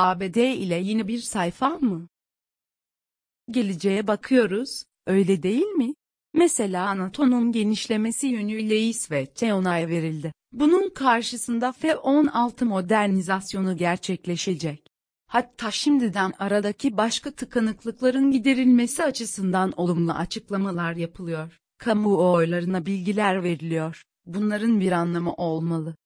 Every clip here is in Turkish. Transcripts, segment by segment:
ABD ile yeni bir sayfa mı? Geleceğe bakıyoruz, öyle değil mi? Mesela NATO'nun genişlemesi yönüyle İsveç'e onay verildi. Bunun karşısında F-16 modernizasyonu gerçekleşecek. Hatta şimdiden aradaki başka tıkanıklıkların giderilmesi açısından olumlu açıklamalar yapılıyor. Kamuoylarına bilgiler veriliyor. Bunların bir anlamı olmalı.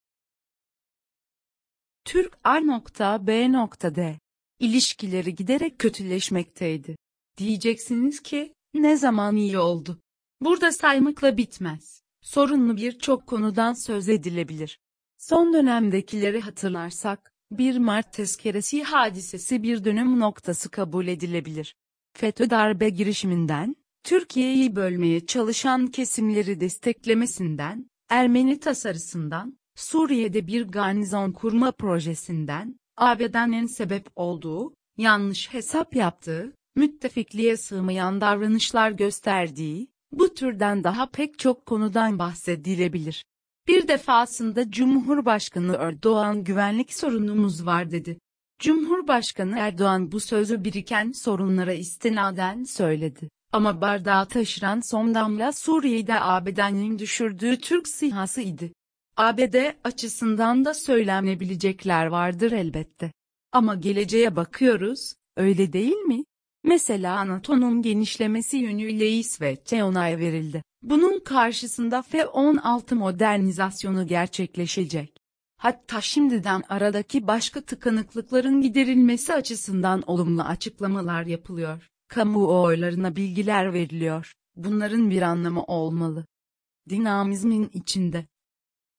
Türk A.B.D. İlişkileri giderek kötüleşmekteydi. Diyeceksiniz ki, ne zaman iyi oldu? Burada saymakla bitmez. Sorunlu birçok konudan söz edilebilir. Son dönemdekileri hatırlarsak, 1 Mart tezkeresi hadisesi bir dönüm noktası kabul edilebilir. FETÖ darbe girişiminden, Türkiye'yi bölmeye çalışan kesimleri desteklemesinden, Ermeni tasarısından, Suriye'de bir garnizon kurma projesinden, ABD'nin sebep olduğu, yanlış hesap yaptığı, müttefikliğe sığmayan davranışlar gösterdiği, bu türden daha pek çok konudan bahsedilebilir. Bir defasında Cumhurbaşkanı Erdoğan güvenlik sorunumuz var dedi. Cumhurbaşkanı Erdoğan bu sözü biriken sorunlara istinaden söyledi. Ama bardağı taşıran son damla Suriye'de ABD'nin düşürdüğü Türk sihası idi. ABD açısından da söylenebilecekler vardır elbette. Ama geleceğe bakıyoruz, öyle değil mi? Mesela NATO'nun genişlemesi yönüyle İsveç'e onay verildi. Bunun karşısında F-16 modernizasyonu gerçekleşecek. Hatta şimdiden aradaki başka tıkanıklıkların giderilmesi açısından olumlu açıklamalar yapılıyor. Kamuoylarına bilgiler veriliyor. Bunların bir anlamı olmalı. Dinamizmin içinde.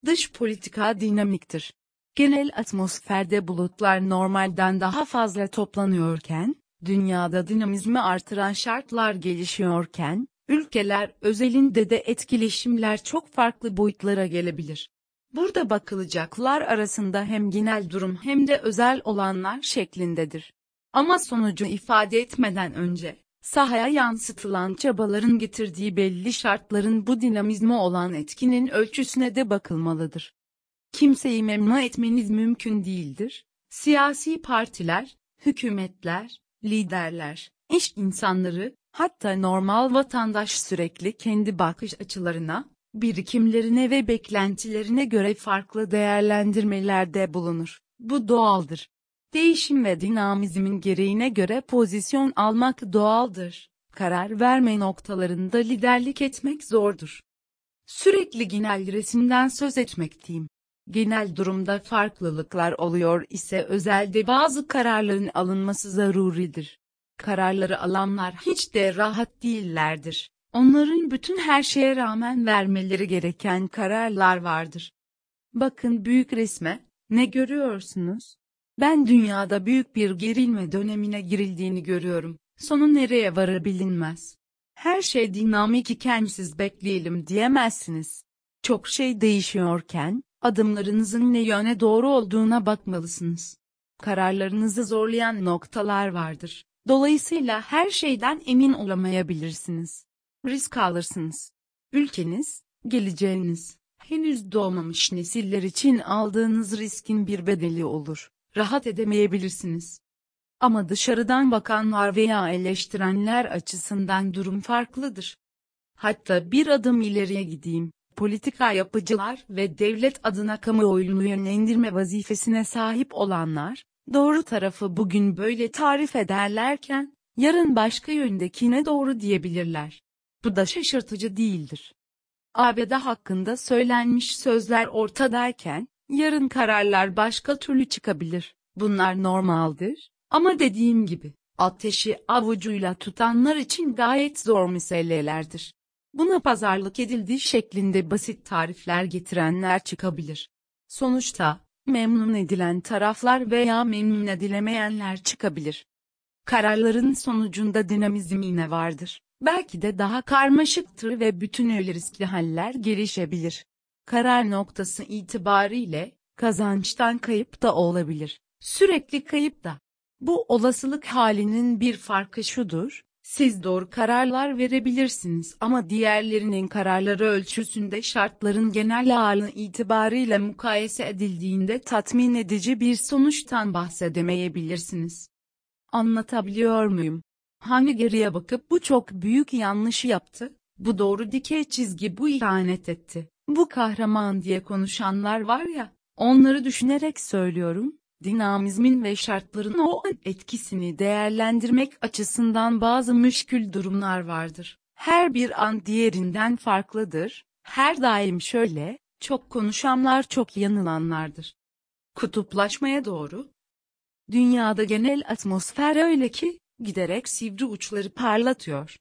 Dış politika dinamiktir. Genel atmosferde bulutlar normalden daha fazla toplanıyorken, dünyada dinamizmi artıran şartlar gelişiyorken, ülkeler özelinde de etkileşimler çok farklı boyutlara gelebilir. Burada bakılacaklar arasında hem genel durum hem de özel olanlar şeklindedir. Ama sonucu ifade etmeden önce, sahaya yansıtılan çabaların getirdiği belli şartların bu dinamizme olan etkinin ölçüsüne de bakılmalıdır. Kimseyi memnun etmeniz mümkün değildir. Siyasi partiler, hükümetler, liderler, iş insanları, hatta normal vatandaş sürekli kendi bakış açılarına, birikimlerine ve beklentilerine göre farklı değerlendirmelerde bulunur. Bu doğaldır. Değişim ve dinamizmin gereğine göre pozisyon almak doğaldır. Karar verme noktalarında liderlik etmek zordur. Sürekli genel resimden söz etmekteyim. Genel durumda farklılıklar oluyor ise özelde bazı kararların alınması zaruridir. Kararları alanlar hiç de rahat değillerdir. Onların bütün her şeye rağmen vermeleri gereken kararlar vardır. Bakın büyük resme, ne görüyorsunuz? Ben dünyada büyük bir gerilme dönemine girildiğini görüyorum. Sonu nereye varır bilinmez. Her şey dinamik iken siz bekleyelim diyemezsiniz. Çok şey değişiyorken, adımlarınızın ne yöne doğru olduğuna bakmalısınız. Kararlarınızı zorlayan noktalar vardır. Dolayısıyla her şeyden emin olamayabilirsiniz. Risk alırsınız. Ülkeniz, geleceğiniz, henüz doğmamış nesiller için aldığınız riskin bir bedeli olur. Rahat edemeyebilirsiniz. Ama dışarıdan bakanlar veya eleştirenler açısından durum farklıdır. Hatta bir adım ileriye gideyim. Politika yapıcılar ve devlet adına kamuoyunu yönlendirme vazifesine sahip olanlar, doğru tarafı bugün böyle tarif ederlerken, yarın başka yöndekine doğru diyebilirler. Bu da şaşırtıcı değildir. ABD hakkında söylenmiş sözler ortadayken, yarın kararlar başka türlü çıkabilir. Bunlar normaldir. Ama dediğim gibi, ateşi avucuyla tutanlar için gayet zor meselelerdir. Buna pazarlık edildiği şeklinde basit tarifler getirenler çıkabilir. Sonuçta, memnun edilen taraflar veya memnun edilemeyenler çıkabilir. Kararların sonucunda dinamizm yine vardır. Belki de daha karmaşıktır ve bütünüyle riskli haller gelişebilir. Karar noktası itibariyle, kazançtan kayıp da olabilir. Sürekli kayıp da. Bu olasılık halinin bir farkı şudur, Siz doğru kararlar verebilirsiniz ama diğerlerinin kararları ölçüsünde şartların genel ağırlığı itibariyle mukayese edildiğinde tatmin edici bir sonuçtan bahsedemeyebilirsiniz. Anlatabiliyor muyum? Hangi geriye bakıp bu çok büyük yanlışı yaptı, bu doğru dikey çizgi bu ihanet etti, bu kahraman diye konuşanlar var ya, onları düşünerek söylüyorum, dinamizmin ve şartların o etkisini değerlendirmek açısından bazı müşkül durumlar vardır. Her bir an diğerinden farklıdır, her daim şöyle, çok konuşanlar çok yanılanlardır. Kutuplaşmaya doğru. Dünyada genel atmosfer öyle ki, giderek sivri uçları parlatıyor.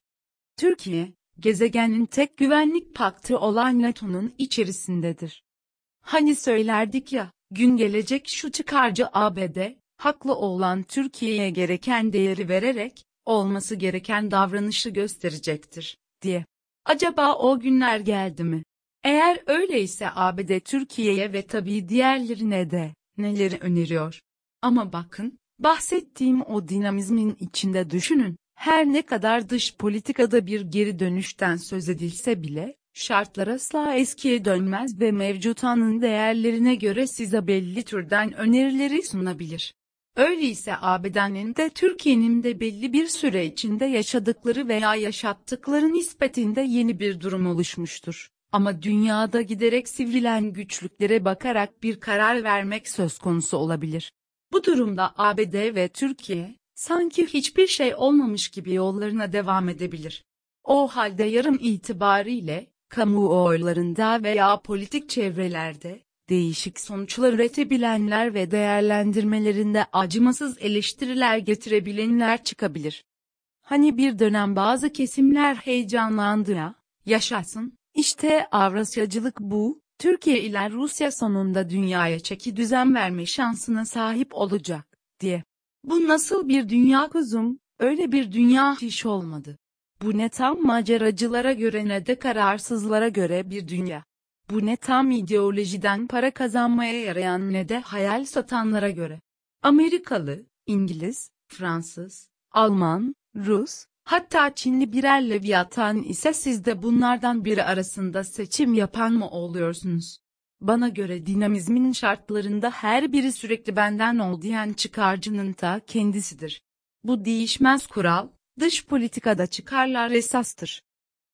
Türkiye, gezegenin tek güvenlik paktı olan NATO'nun içerisindedir. Hani söylerdik ya, gün gelecek şu çıkarcı ABD, haklı olan Türkiye'ye gereken değeri vererek, olması gereken davranışı gösterecektir, diye. Acaba o günler geldi mi? Eğer öyleyse ABD Türkiye'ye ve tabii diğerlerine de, neleri öneriyor? Ama bakın, bahsettiğim o dinamizmin içinde düşünün, her ne kadar dış politikada bir geri dönüşten söz edilse bile, şartlar asla eskiye dönmez ve mevcut anın değerlerine göre size belli türden önerileri sunabilir. Öyleyse ABD'nin de Türkiye'nin de belli bir süre içinde yaşadıkları veya yaşattıkları nispetinde yeni bir durum oluşmuştur. Ama dünyada giderek sivrilen güçlüklere bakarak bir karar vermek söz konusu olabilir. Bu durumda ABD ve Türkiye, sanki hiçbir şey olmamış gibi yollarına devam edebilir. O halde yarım itibariyle, kamuoylarında veya politik çevrelerde, değişik sonuçlar üretebilenler ve değerlendirmelerinde acımasız eleştiriler getirebilenler çıkabilir. Hani bir dönem bazı kesimler heyecanlandı ya, yaşasın, işte Avrasyacılık bu, Türkiye ile Rusya sonunda dünyaya çeki düzen verme şansına sahip olacak, diye. Bu nasıl bir dünya kuzum, öyle bir dünya hiç olmadı. Bu ne tam maceracılara göre ne de kararsızlara göre bir dünya. Bu ne tam ideolojiden para kazanmaya yarayan ne de hayal satanlara göre. Amerikalı, İngiliz, Fransız, Alman, Rus, hatta Çinli birer leviyatan ise siz de bunlardan biri arasında seçim yapan mı oluyorsunuz? Bana göre dinamizmin şartlarında her biri sürekli benden ol diyen çıkarcının ta kendisidir. Bu değişmez kural, dış politikada çıkarlar esastır.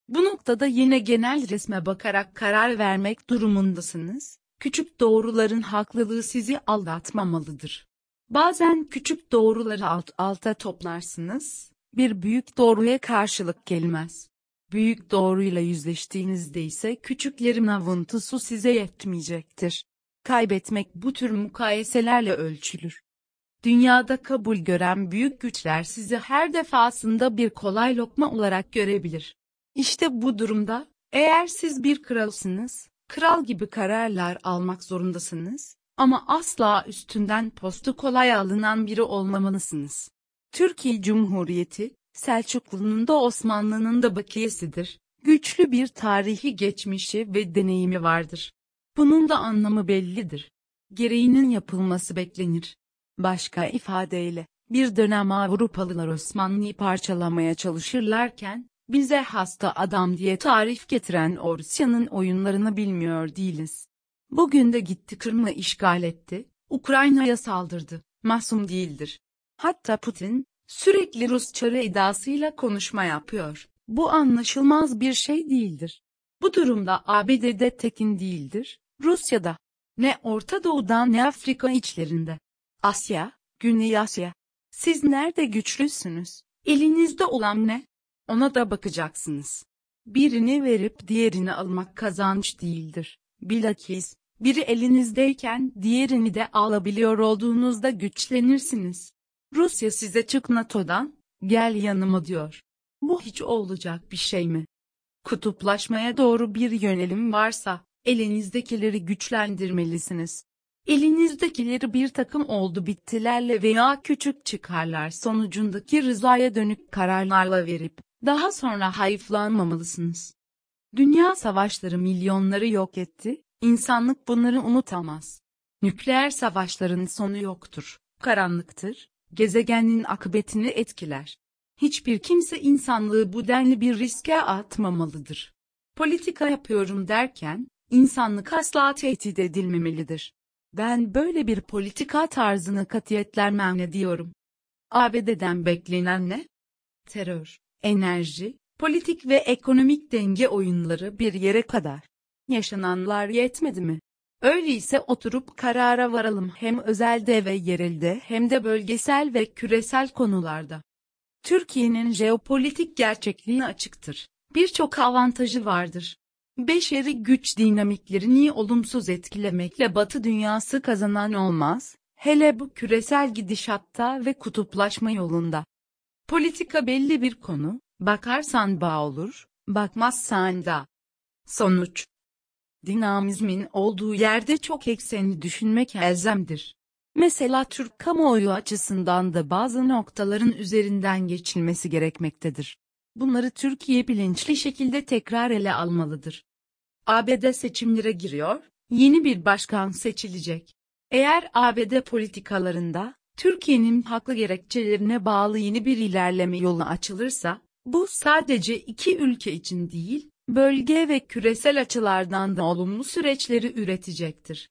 Bu noktada yine genel resme bakarak karar vermek durumundasınız. Küçük doğruların haklılığı sizi aldatmamalıdır. Bazen küçük doğruları alt alta toplarsınız, bir büyük doğruya karşılık gelmez. Büyük doğruyla yüzleştiğinizde ise küçüklerin avuntusu size yetmeyecektir. Kaybetmek bu tür mukayeselerle ölçülür. Dünyada kabul gören büyük güçler sizi her defasında bir kolay lokma olarak görebilir. İşte bu durumda, eğer siz bir kralsınız, kral gibi kararlar almak zorundasınız, ama asla üstünden postu kolay alınan biri olmamalısınız. Türkiye Cumhuriyeti, Selçuklu'nun da Osmanlı'nın da bakiyesidir. Güçlü bir tarihi geçmişi ve deneyimi vardır. Bunun da anlamı bellidir. Gereğinin yapılması beklenir. Başka ifadeyle, bir dönem Avrupalılar Osmanlı'yı parçalamaya çalışırlarken, bize hasta adam diye tarif getiren o Rusya'nın oyunlarını bilmiyor değiliz. Bugün de gitti Kırım'ı işgal etti, Ukrayna'ya saldırdı, masum değildir. Hatta Putin, sürekli Rusça edasıyla konuşma yapıyor. Bu anlaşılmaz bir şey değildir. Bu durumda ABD'de tekin değildir, Rusya'da. Ne Orta Doğu'da ne Afrika içlerinde. Asya, Güney Asya. Siz nerede güçlüsünüz? Elinizde olan ne? Ona da bakacaksınız. Birini verip diğerini almak kazanç değildir. Bilakis, biri elinizdeyken diğerini de alabiliyor olduğunuzda güçlenirsiniz. Rusya size çık NATO'dan, gel yanıma diyor. Bu hiç olacak bir şey mi? Kutuplaşmaya doğru bir yönelim varsa, elinizdekileri güçlendirmelisiniz. Elinizdekileri bir takım oldu bittilerle veya küçük çıkarlar sonucundaki rızaya dönük kararlarla verip, daha sonra hayıflanmamalısınız. Dünya savaşları milyonları yok etti, insanlık bunları unutamaz. Nükleer savaşların sonu yoktur, karanlıktır, gezegenin akıbetini etkiler. Hiçbir kimse insanlığı bu denli bir riske atmamalıdır. Politika yapıyorum derken, insanlık asla tehdit edilmemelidir. Ben böyle bir politika tarzını katiyetlenmem ne diyorum. ABD'den beklenen ne? Terör, enerji, politik ve ekonomik denge oyunları bir yere kadar. Yaşananlar yetmedi mi? Öyleyse oturup karara varalım hem özelde ve yerelde hem de bölgesel ve küresel konularda. Türkiye'nin jeopolitik gerçekliği açıktır. Birçok avantajı vardır. Beşeri güç dinamiklerini olumsuz etkilemekle Batı dünyası kazanan olmaz, hele bu küresel gidişatta ve kutuplaşma yolunda. Politika belli bir konu, bakarsan bağ olur, bakmazsan da. Sonuç Dinamizmin olduğu yerde çok eksenli düşünmek elzemdir. Mesela Türk kamuoyu açısından da bazı noktaların üzerinden geçilmesi gerekmektedir. Bunları Türkiye bilinçli şekilde tekrar ele almalıdır. ABD seçimlere giriyor, yeni bir başkan seçilecek. Eğer ABD politikalarında, Türkiye'nin haklı gerekçelerine bağlı yeni bir ilerleme yolu açılırsa, bu sadece iki ülke için değil, bölge ve küresel açılardan da olumlu süreçleri üretecektir.